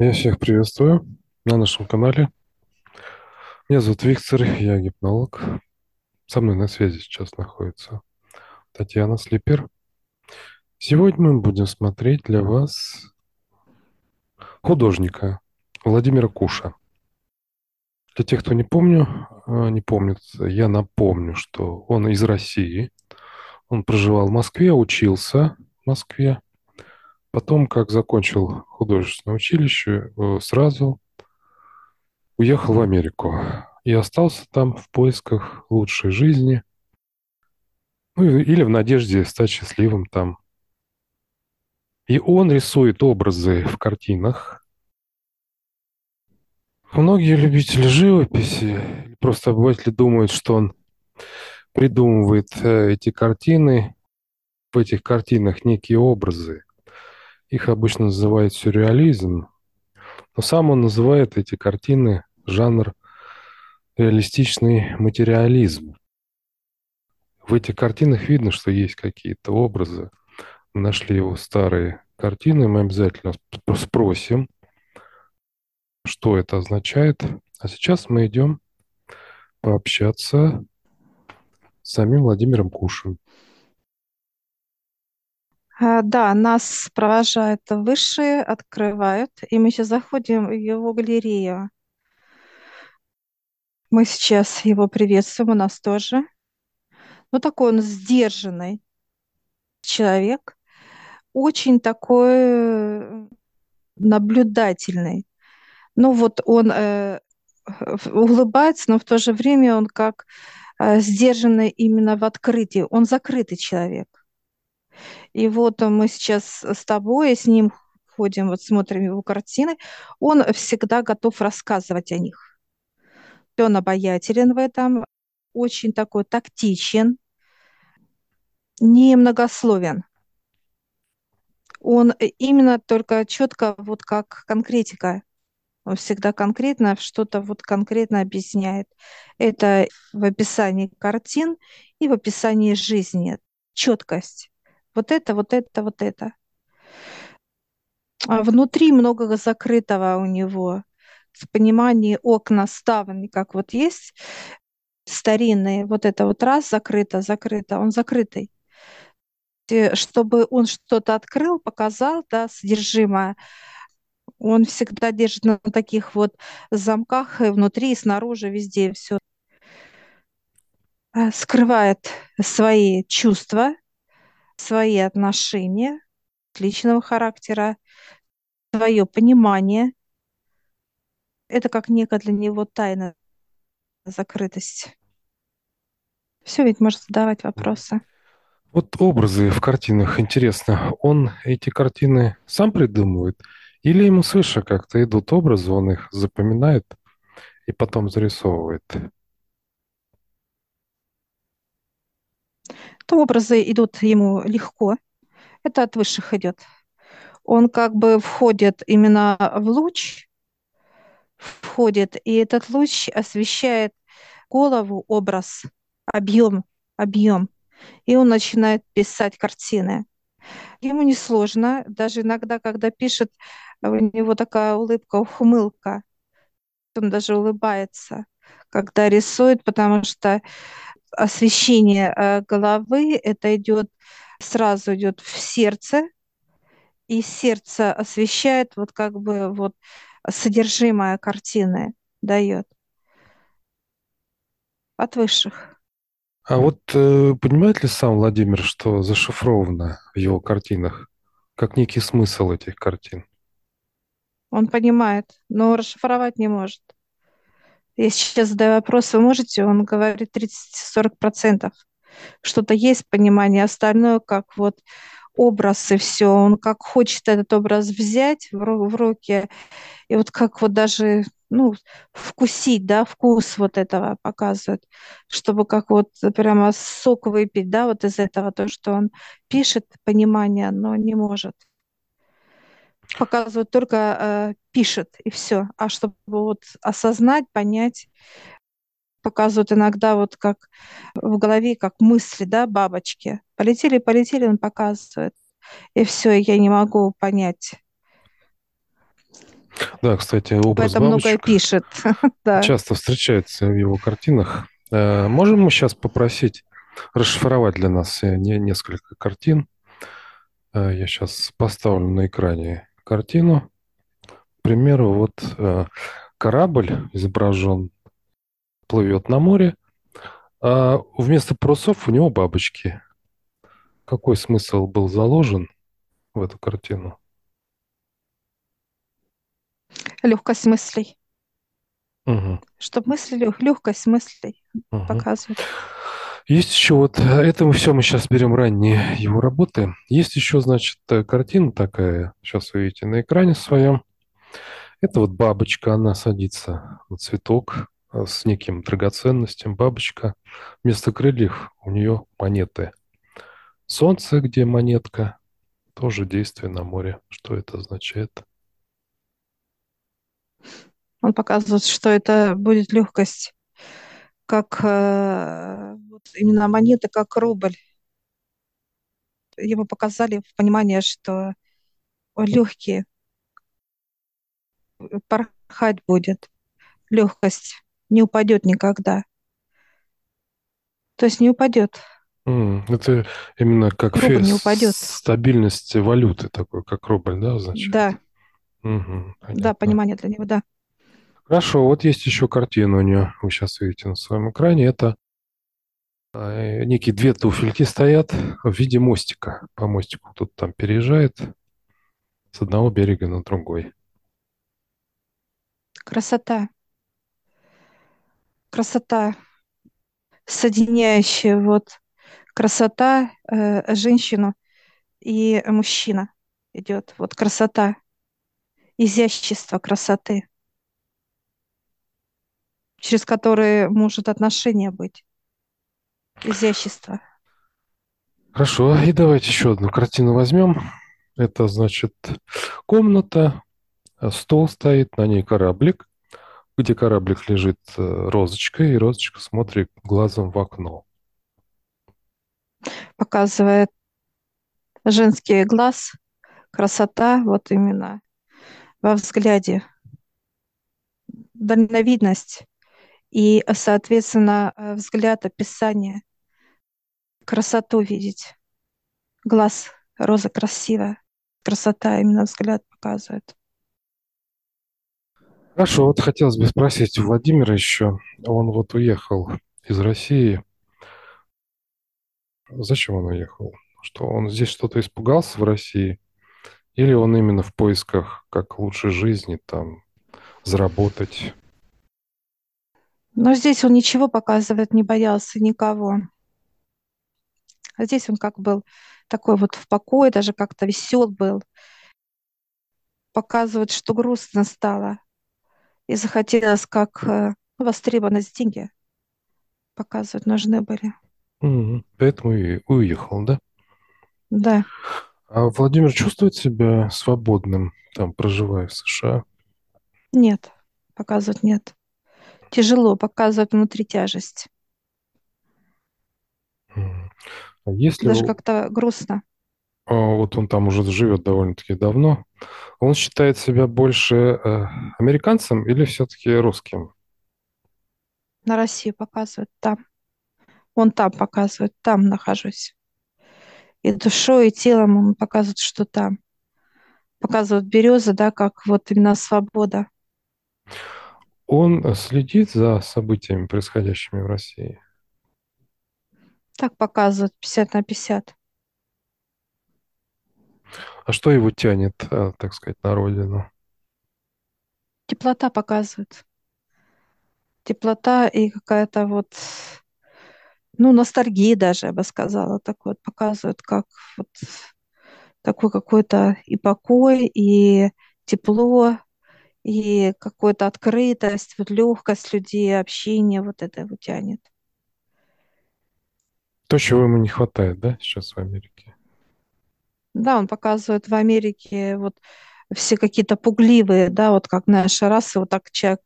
Я всех приветствую на нашем канале. Меня зовут Виктор, я гипнолог. Со мной на связи сейчас находится Татьяна Слипер. Сегодня мы будем смотреть для вас художника Владимира Куша. Для тех, кто не помню, а, не помнит, я напомню, что он из России. Он проживал в Москве, учился в Москве. Потом, как закончил художественное училище, э, сразу уехал в Америку и остался там в поисках лучшей жизни, ну или в надежде стать счастливым там. И он рисует образы в картинах. Многие любители живописи, просто обыватели думают, что он придумывает э, эти картины, в этих картинах некие образы. Их обычно называют сюрреализм, но сам он называет эти картины жанр реалистичный материализм. В этих картинах видно, что есть какие-то образы. Мы нашли его старые картины, мы обязательно спросим, что это означает. А сейчас мы идем пообщаться с самим Владимиром Кушем. А, да, нас провожают высшие, открывают, и мы сейчас заходим в его галерею. Мы сейчас его приветствуем, у нас тоже. Ну, такой он сдержанный человек, очень такой наблюдательный. Ну, вот он э, улыбается, но в то же время он как э, сдержанный именно в открытии. Он закрытый человек. И вот мы сейчас с тобой, с ним ходим, вот смотрим его картины, он всегда готов рассказывать о них. Он обаятелен в этом, очень такой тактичен, немногословен. Он именно только четко, вот как конкретика, он всегда конкретно что-то вот конкретно объясняет. Это в описании картин и в описании жизни. Четкость вот это, вот это, вот это. А внутри много закрытого у него. В понимании окна, ставни, как вот есть старинные, вот это вот раз закрыто, закрыто, он закрытый. Чтобы он что-то открыл, показал, да, содержимое, он всегда держит на таких вот замках и внутри, и снаружи, везде все. Э, скрывает свои чувства, свои отношения личного характера, свое понимание. Это как некая для него тайна, закрытость. Все, ведь может задавать вопросы. Вот образы в картинах, интересно, он эти картины сам придумывает или ему свыше как-то идут образы, он их запоминает и потом зарисовывает? То образы идут ему легко, это от высших идет. Он как бы входит именно в луч, входит, и этот луч освещает голову, образ, объем, объем. И он начинает писать картины. Ему несложно, даже иногда, когда пишет, у него такая улыбка, ухмылка. Он даже улыбается, когда рисует, потому что освещение э, головы, это идет, сразу идет в сердце, и сердце освещает вот как бы вот содержимое картины дает от высших. А вот э, понимает ли сам Владимир, что зашифровано в его картинах, как некий смысл этих картин? Он понимает, но расшифровать не может. Я сейчас задаю вопрос, вы можете? Он говорит 30-40%. Что-то есть понимание, остальное как вот образ и все. Он как хочет этот образ взять в, в руки, и вот как вот даже ну, вкусить, да, вкус вот этого показывает, чтобы как вот прямо сок выпить, да, вот из этого, то, что он пишет, понимание, но не может. Показывает только э, пишет и все, а чтобы вот осознать, понять, показывают иногда вот как в голове, как мысли, да, бабочки. Полетели, полетели, он показывает. И все, я не могу понять. Да, кстати, образ Поэтому многое бабочек пишет. Да. часто встречается в его картинах. Э, Можем мы сейчас попросить расшифровать для нас э, не- несколько картин? Э, Я сейчас поставлю на экране картину. К примеру, вот э, корабль изображен, плывет на море, а вместо парусов у него бабочки. Какой смысл был заложен в эту картину? Легкость мыслей. Мгм, Чтобы мысли, лег- легкость мыслей мгм. показывает. Есть еще вот, э, это мы все, мы сейчас берем ранние его работы. Есть еще, значит, э, картина такая, сейчас вы видите на экране своем. Это вот бабочка, она садится на цветок э, с неким драгоценностью. Бабочка, вместо крыльев у нее монеты. Солнце, где монетка, тоже действие на море. Что это означает? Он показывает, что это будет легкость, как э, вот именно монеты, как рубль. Ему показали понимание, что он легкий, порхать будет, легкость не упадет никогда. То есть не упадет. Это именно как Рубль не упадет. стабильность валюты такой, как рубль, да, означает? Да, Мгм, да, понимание для него, да. Хорошо, вот есть еще картина у нее, вы сейчас видите на своем экране. Это э, некие две туфельки стоят в виде мостика. По мостику кто-то там переезжает с одного берега на другой. Красота. Красота, соединяющая вот красота э, женщину и мужчина идет. Вот красота, изящество красоты, через которые может отношение быть. Изящество. Хорошо, и давайте еще одну картину возьмем. Это, значит, комната, э, стол стоит, на ней кораблик, где кораблик лежит э, розочкой, и розочка смотрит глазом в окно. Показывает женский глаз, красота вот именно во взгляде, дальновидность и, соответственно, э, взгляд описания, красоту видеть. Глаз роза красивая, красота именно взгляд показывает. Хорошо, вот хотелось бы спросить у Владимира еще. Он вот уехал из России. Зачем он уехал? Что он здесь что-то испугался в России? Или он именно в поисках как лучшей жизни, там, заработать? Но здесь он ничего показывает, не боялся никого. А здесь он как был такой вот в покое, даже как-то весел был. Показывает, что грустно стало. И захотелось, как э, востребованность деньги показывать нужны были. Мгм. Поэтому и уехал, да? Да, А Владимир чувствует себя свободным, там, проживая в США? нет, показывать нет. Тяжело, показывать внутри тяжесть. А если Даже как-то грустно. а, вот он там уже живет довольно-таки давно, он считает себя больше э, американцем или все-таки русским? На Россию показывают там. Он там показывает, там нахожусь. И душой, и телом он показывает, что там. Показывает березы, да, как вот именно свобода. Он следит за событиями, происходящими в России. Так показывают 50 на 50. А что его тянет, э, так сказать, на родину? Теплота показывает. Теплота и какая-то вот, ну, ностальгия даже, я бы сказала, так вот показывает, как вот такой какой-то и покой, и тепло, и какая-то открытость, вот легкость людей, общение, вот это его тянет. То, чего ему не хватает, да, сейчас в Америке? Да, он показывает в Америке вот все какие-то пугливые, да, вот как наша раса, вот так человек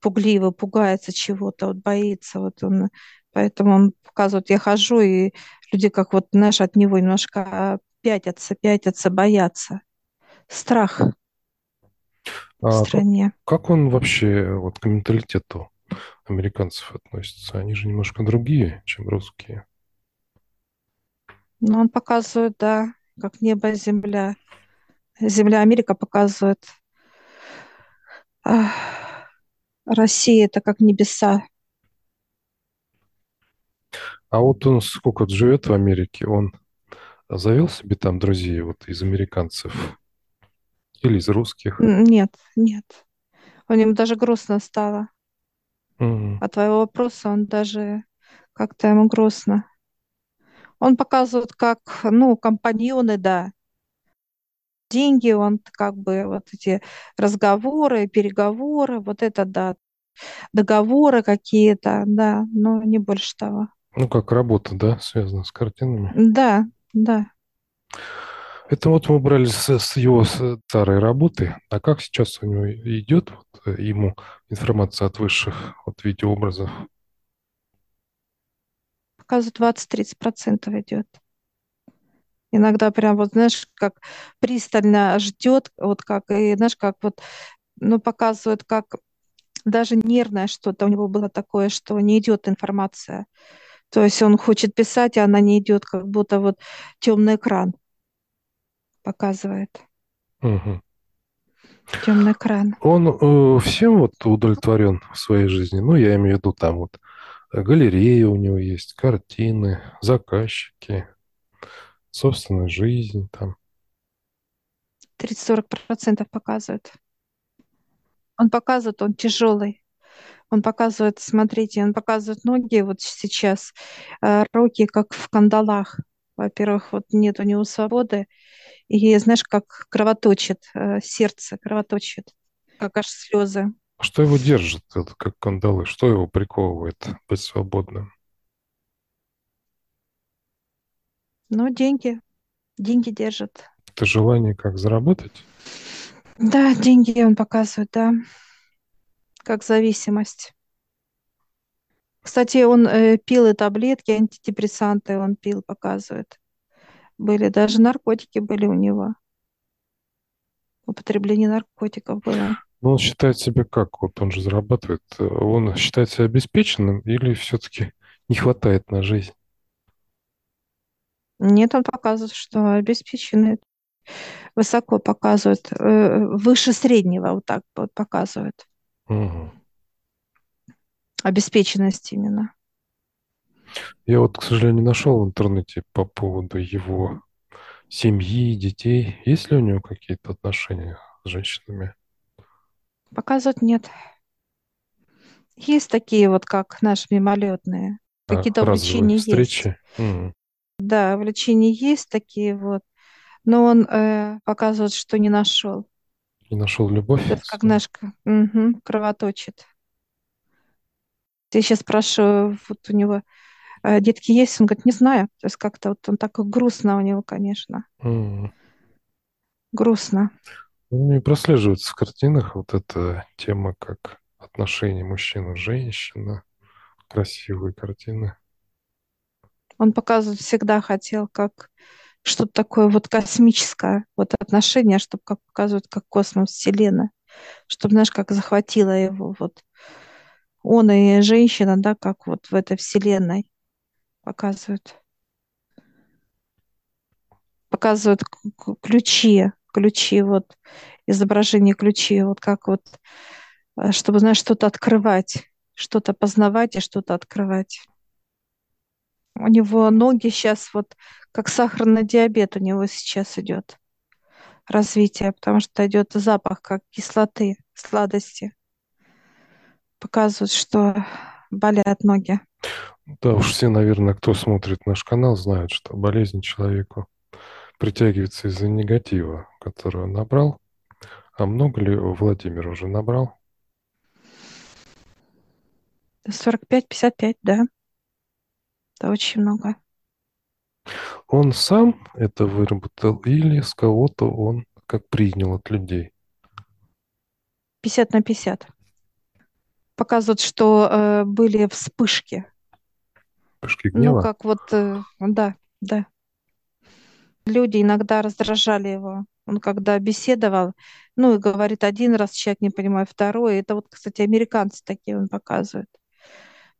пугливый, пугается чего-то, вот боится, вот он, поэтому он показывает, я хожу, и люди как вот, знаешь, от него немножко пятятся, пятятся, боятся. Страх. В А как, стране. как он вообще вот к менталитету американцев относится? Они же немножко другие, чем русские. Но он показывает, да, как небо земля. Земля Америка показывает. ах, Россия это как небеса. А вот он сколько живет в Америке, он завел себе там друзей вот из американцев или из русских? Нет, нет. У него даже грустно стало. М, От твоего вопроса он даже как-то ему грустно. Он показывает, как, ну, компаньоны, да, деньги, он как бы вот эти разговоры, переговоры, вот это, да, договоры какие-то, да, но не больше того. Ну, как работа, да, связана с картинами. Да, да. Это вот мы брали с, с его старой работы. А как сейчас у него идет вот, э, ему информация от высших вот, видеообразов? Показывает 20-30% идет. Иногда прям вот, знаешь, как пристально ждет, вот как, и знаешь, как вот, ну, показывают, как даже нервное что-то у него было такое, что не идет информация. То есть он хочет писать, а она не идет, как будто вот темный экран показывает. Мгм. Темный экран. Он э, всем вот удовлетворен в своей жизни. Ну, я имею в виду там вот э, галереи у него есть, картины, заказчики, собственная жизнь там. 30-40% показывает. Он показывает, он тяжелый. Он показывает, смотрите, он показывает ноги вот сейчас, э, руки как в кандалах. Во-первых, вот нет у него свободы. И знаешь, как кровоточит, э, сердце кровоточит, как аж слезы. Что его держит, это как кандалы? Что его приковывает быть свободным? Но деньги, деньги держат. Это желание как заработать? Да, деньги он показывает, да, как зависимость. Кстати, он э, пил и таблетки, антидепрессанты он пил, показывает. Были даже наркотики были у него. Употребление наркотиков было. Но он считает себя как? Вот он же зарабатывает. Он считает себя обеспеченным или все-таки не хватает на жизнь? Нет, он показывает, что обеспеченный. Высоко показывает, э, выше среднего вот так вот показывает. Мгм. Обеспеченность именно. Я вот, к сожалению, не нашел в интернете по поводу его семьи, детей. Есть ли у него какие-то отношения с женщинами? Показывать нет. Есть такие вот, как наши мимолетные. А Какие-то разовые увлечения есть. встречи? М, Да, увлечения есть такие вот. Но он э, показывает, что не нашел. Не нашел любовь? Это как наш мгм, кровоточит. Я сейчас спрашиваю, вот у него э, детки есть? Он говорит, не знаю. То есть как-то вот он так грустно у него, конечно. М. Грустно. Ну, и прослеживается в картинах вот эта тема, как отношения мужчина и женщина, красивые картины. Он показывать всегда хотел, как что-то такое вот космическое, вот отношение, чтобы как показывают, как космос, Вселенная, чтобы, знаешь, как захватило его вот он и женщина, да, как вот в этой Вселенной показывают. Показывают ключи, ключи, вот изображение ключи, вот как вот, э, чтобы, знаешь, что-то открывать, что-то познавать и что-то открывать. У него ноги сейчас вот как сахарный диабет у него сейчас идет развитие, потому что идет запах как кислоты, сладости. Показывают, что болят ноги. Да уж все, наверное, кто смотрит наш канал, знают, что болезнь человеку притягивается из-за негатива, который он набрал. А много ли Владимир уже набрал? 45-55, да. Это очень много. Он сам это выработал или с кого-то он как принял от людей? 50 на 50. Показывают, что э, были вспышки. Вспышки Ну, гнева? как вот, э, да, да. Люди иногда раздражали его. Он когда беседовал, ну и говорит один раз, человек не понимает второй. Это вот, кстати, американцы такие он показывает,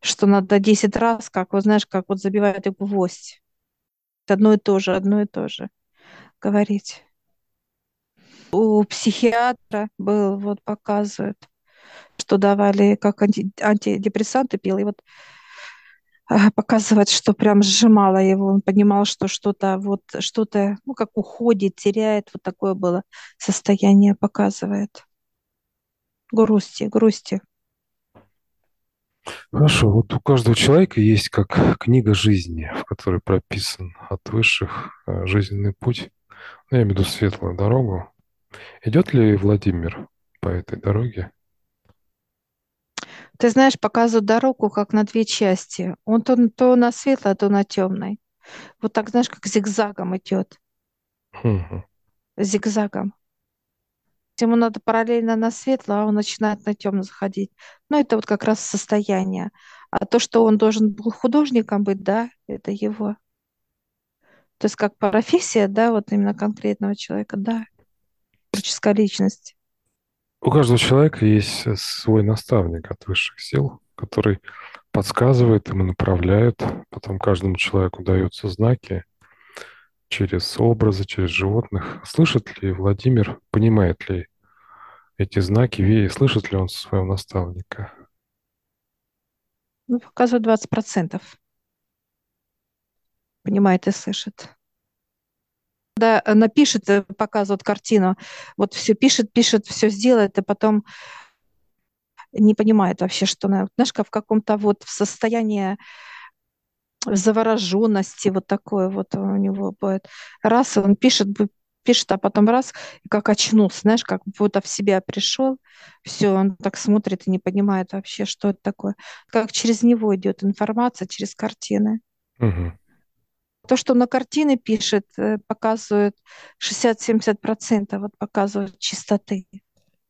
что надо 10 раз, как вот знаешь, как вот забивают гвоздь. Одно и то же, одно и то же говорить. У психиатра был, вот показывает, что давали как анти, антидепрессанты пил, и вот а, показывает, что прям сжимало его, он понимал, что что-то вот, что-то, ну, как уходит, теряет, вот такое было состояние показывает. Грусти, грусти. Хорошо, вот у каждого человека есть как книга жизни, в которой прописан от высших э, жизненный путь, ну, я имею в виду светлую дорогу. Идет ли Владимир по этой дороге? Ты знаешь, показывают дорогу как на две части. Он то, то на светлой, то на темной. Вот так, знаешь, как зигзагом идет. Зигзагом. Ему надо параллельно на светло, а он начинает на темно заходить. Но это вот как раз состояние. А то, что он должен был художником быть, да, это его. То есть как профессия, да, вот именно конкретного человека, да, творческая личность. У каждого человека есть свой наставник от высших сил, который подсказывает ему, направляет. Потом каждому человеку даются знаки через образы, через животных. Слышит ли Владимир, понимает ли эти знаки, слышит ли он своего наставника? Ну, показывает 20%. Понимает и слышит когда напишет, э, показывает картину, вот все пишет, пишет, все сделает, и потом не понимает вообще, что она, знаешь, как в каком-то вот в состоянии завороженности, вот такое вот у него будет. Раз он пишет, пишет, а потом раз, как очнулся, знаешь, как будто в себя пришел, все, он так смотрит и не понимает вообще, что это такое. Как через него идет информация, через картины. Угу. То, что на картины пишет, э, показывает 60-70%, вот показывает чистоты.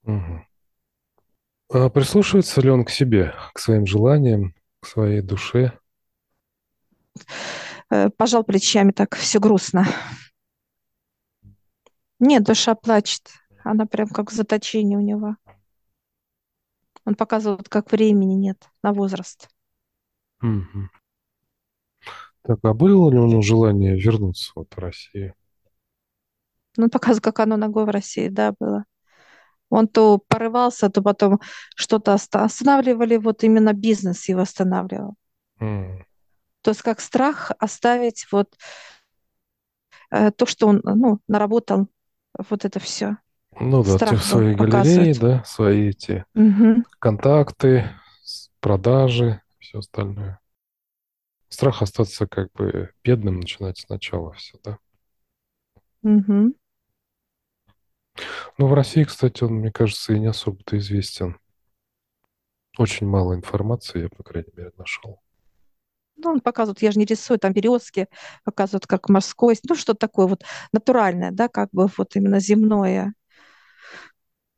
Угу. А прислушивается ли он к себе, к своим желаниям, к своей душе? Э, пожал плечами, так все грустно. Нет, душа плачет. Она прям как в заточении у него. Он показывает, как времени нет на возраст. Угу. Так, а было ли у него желание вернуться вот в Россию? Ну, показывает, как оно ногой в России, да, было. Он то порывался, то потом что-то останавливали, вот именно бизнес его останавливал. Mm. То есть как страх оставить вот э, то, что он ну, наработал, вот это все. Ну да, страх свои галереи, да, свои эти угу. контакты, продажи, все остальное. Страх остаться как бы бедным, начинать сначала все, да? Угу. Ну, в России, кстати, он, мне кажется, и не особо-то известен. Очень мало информации я, по крайней мере, нашел. Ну, он показывает, я же не рисую, там березки показывают, как морской, ну, что такое вот натуральное, да, как бы вот именно земное.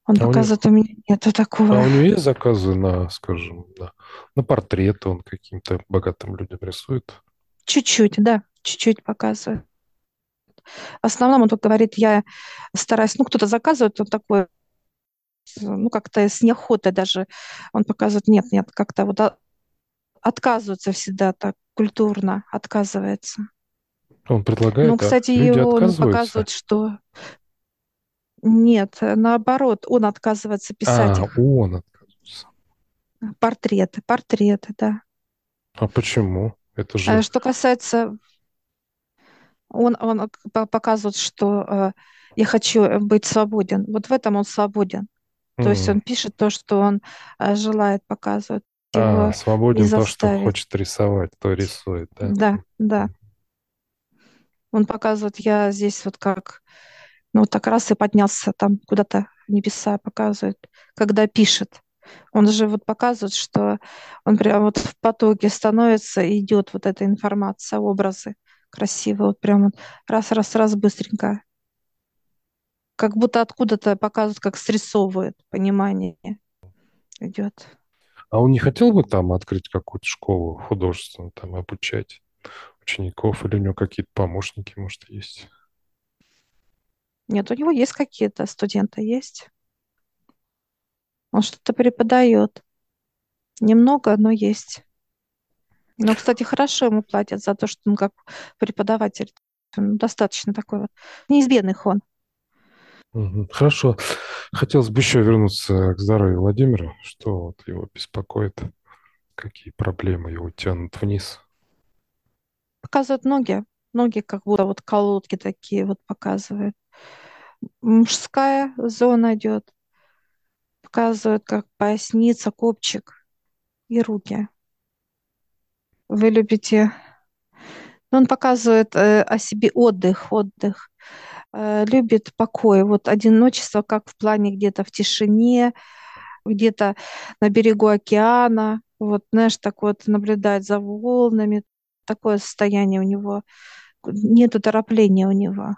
Он а показывает, у, него... у меня нету такого. А у него есть заказы на, скажем, на, на портреты, он каким-то богатым людям рисует? Чуть-чуть, да, чуть-чуть показывает. В основном он тут говорит, я стараюсь, ну, кто-то заказывает, он такой, ну, как-то с неохотой даже, он показывает, нет, нет, как-то вот отказывается всегда так культурно, отказывается. Он предлагает, Ну, кстати, а люди его показывают, что нет, наоборот, он отказывается писать а, их. он отказывается. Портреты, портреты, да. А почему? Это же... А что касается... Он, он показывает, что э, я хочу быть свободен. Вот в этом он свободен. Mm. То есть он пишет то, что он э, желает показывать. А, свободен то, что хочет рисовать, то рисует, да? Да, да. Он показывает, я здесь вот как ну, вот так раз и поднялся там куда-то небеса, показывает, когда пишет. Он же вот показывает, что он прям вот в потоке становится и идет вот эта информация, образы красивые, вот прям вот раз-раз-раз быстренько. Как будто откуда-то показывают, как срисовывает понимание идет. А он не хотел бы там открыть какую-то школу художественную, там обучать учеников, или у него какие-то помощники, может, есть? Нет, у него есть какие-то студенты, есть. Он что-то преподает. Немного, но есть. Но, кстати, хорошо ему платят за то, что он как преподаватель. Он достаточно такой вот. Не из бедных он. Хорошо. Хотелось бы еще вернуться к здоровью Владимира. Что вот его беспокоит? Какие проблемы его тянут вниз? Показывают ноги. Ноги как будто вот колодки такие вот показывают. Мужская зона идет. Показывают как поясница, копчик и руки. Вы любите... Ну, Он показывает э, о себе отдых, отдых. Э, любит покой. Вот одиночество, как в плане где-то в тишине, где-то на берегу океана. Вот, знаешь, так вот наблюдать за волнами. Такое состояние у него. Нету торопления у него.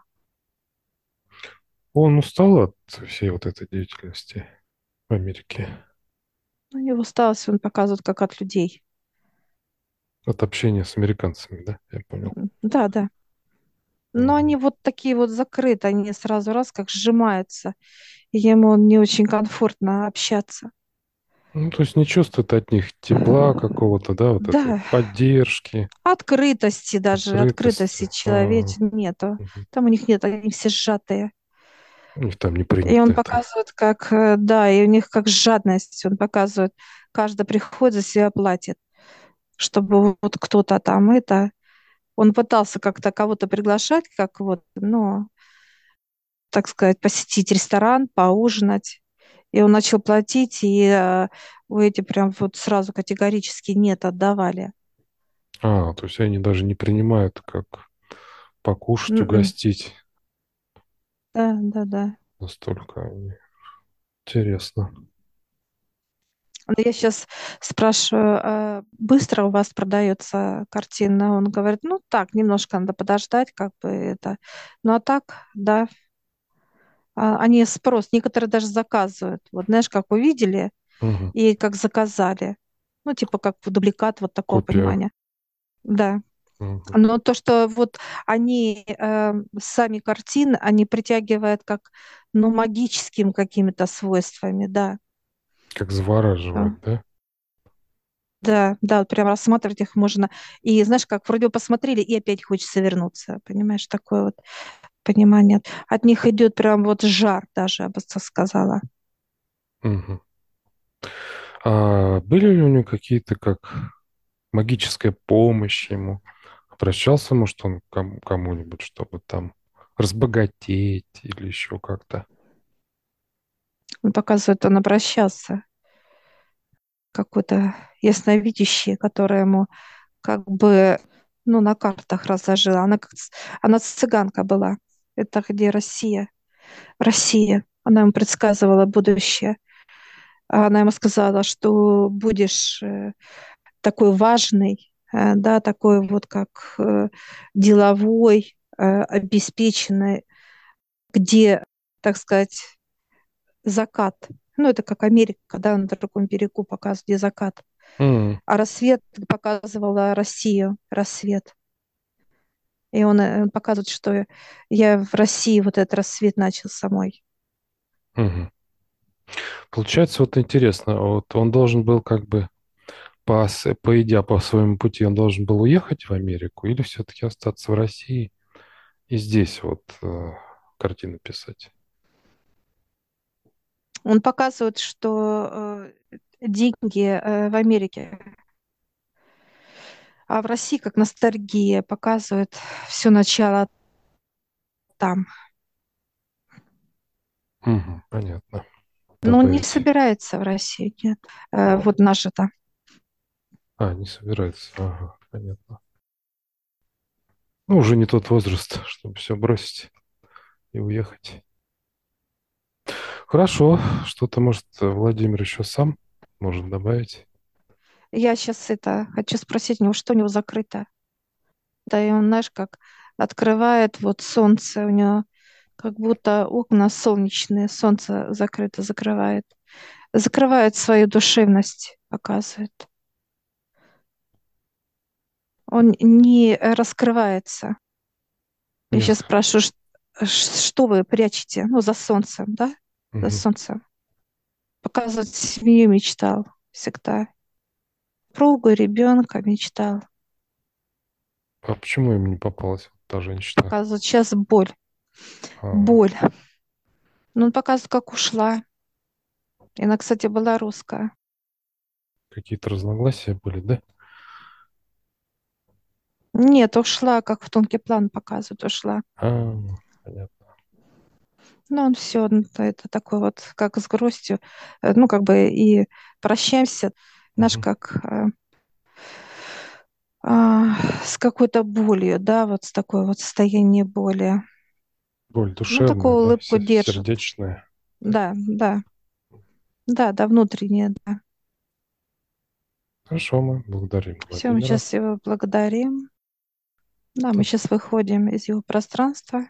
Он устал от всей вот этой деятельности в Америке, У него усталость он показывает как от людей. от общения с американцами, да? Я понял. М, Да, да. Но Мгм. они вот такие вот закрыты, они сразу раз как сжимаются. И ему не очень комфортно общаться. Ну, то есть не чувствует от них тепла какого-то, да, вот этой Да, поддержки, открытости даже, открытости открытости. Человеческой нету. Мгм. Там у них нет, они все сжатые. У там не И принято он это. показывает, как, э, да, и у них как жадность. Он показывает, каждый приходит за себя платит, чтобы вот кто-то там это... Он пытался как-то кого-то приглашать, как вот, ну, так сказать, посетить ресторан, поужинать. И он начал платить, и э, вы эти прям вот сразу категорически нет отдавали. А, то есть они даже не принимают как покушать, М-м. угостить. Да, да, да. Настолько они... Интересно. Но Я сейчас спрашиваю, а быстро у вас продается картина? Он говорит, ну так, немножко надо подождать, как бы это. Ну а так, да, А, они спрос, некоторые даже заказывают. Вот знаешь, как увидели Мгм. и как заказали. Ну, типа как дубликат вот такого Копия. понимания. Да. Но то, что вот они, э, сами картины, они притягивают как, ну, магическим какими-то свойствами, да. Как завораживает, да? Да, да, вот прям рассматривать их можно. И знаешь, как вроде бы посмотрели, и опять хочется вернуться. Понимаешь, такое вот понимание. От них идет прям вот жар даже, я бы сказала. Мгм. А были ли у него какие-то как магическая помощь ему? Обращался, может, он кому- кому-нибудь, чтобы там разбогатеть или еще как-то? Он показывает, он обращался какой-то ясновидящий, которая ему как бы, ну, на картах разложила. Она, как, она цыганка была. Это где Россия? Россия. Она ему предсказывала будущее. Она ему сказала, что будешь э, такой важный, да, такой вот как э, деловой, э, обеспеченный, где, так сказать, закат. Ну, это как Америка, да, на другом берегу показывает, где закат. М, А рассвет показывала Россию, рассвет. И он э, показывает, что я в России вот этот рассвет начал самой. мгм. Получается, вот интересно, вот он должен был как бы по, по идя по своему пути, он должен был уехать в Америку или все-таки остаться в России и здесь вот э, картины писать? Он показывает, что э, деньги э, в Америке, а в России как ностальгия показывает все начало там. Мгм, понятно. Но он не собирается в Россию, нет. Э, вот наша-то. А, не собирается. Ага, понятно. Ну, уже не тот возраст, чтобы все бросить и уехать. Хорошо. Что-то, может, Владимир еще сам может добавить? Я сейчас это хочу спросить него, что у него закрыто. Да, и он, знаешь, как открывает вот солнце у него, как будто окна солнечные, солнце закрыто, закрывает. Закрывает свою душевность, показывает. Он не раскрывается. Я сейчас спрашиваю, что вы прячете? Ну, за солнцем, да? За Мгм. солнцем. Показывать семью мечтал всегда. Пругу, ребенка мечтал. А почему им не попалась вот та женщина? Показывать сейчас боль. А, Боль. Ну, он показывает, как ушла. И она, кстати, была русская. какие-то разногласия были, да? Нет, ушла, как в тонкий план показывает, ушла. А, понятно. Ну, он все, это такой вот, как с грустью. Э, Ну, как бы и прощаемся, знаешь, Мгм. как э, а, с какой-то болью, да, вот с такой вот состоянием боли. Боль Ну, душевная, такую да, улыбку се- держит. сердечная. Да, да, да, да, внутренняя, да. Хорошо, мы благодарим Все, мы Владимира. сейчас его благодарим. Да, мы сейчас выходим из его пространства.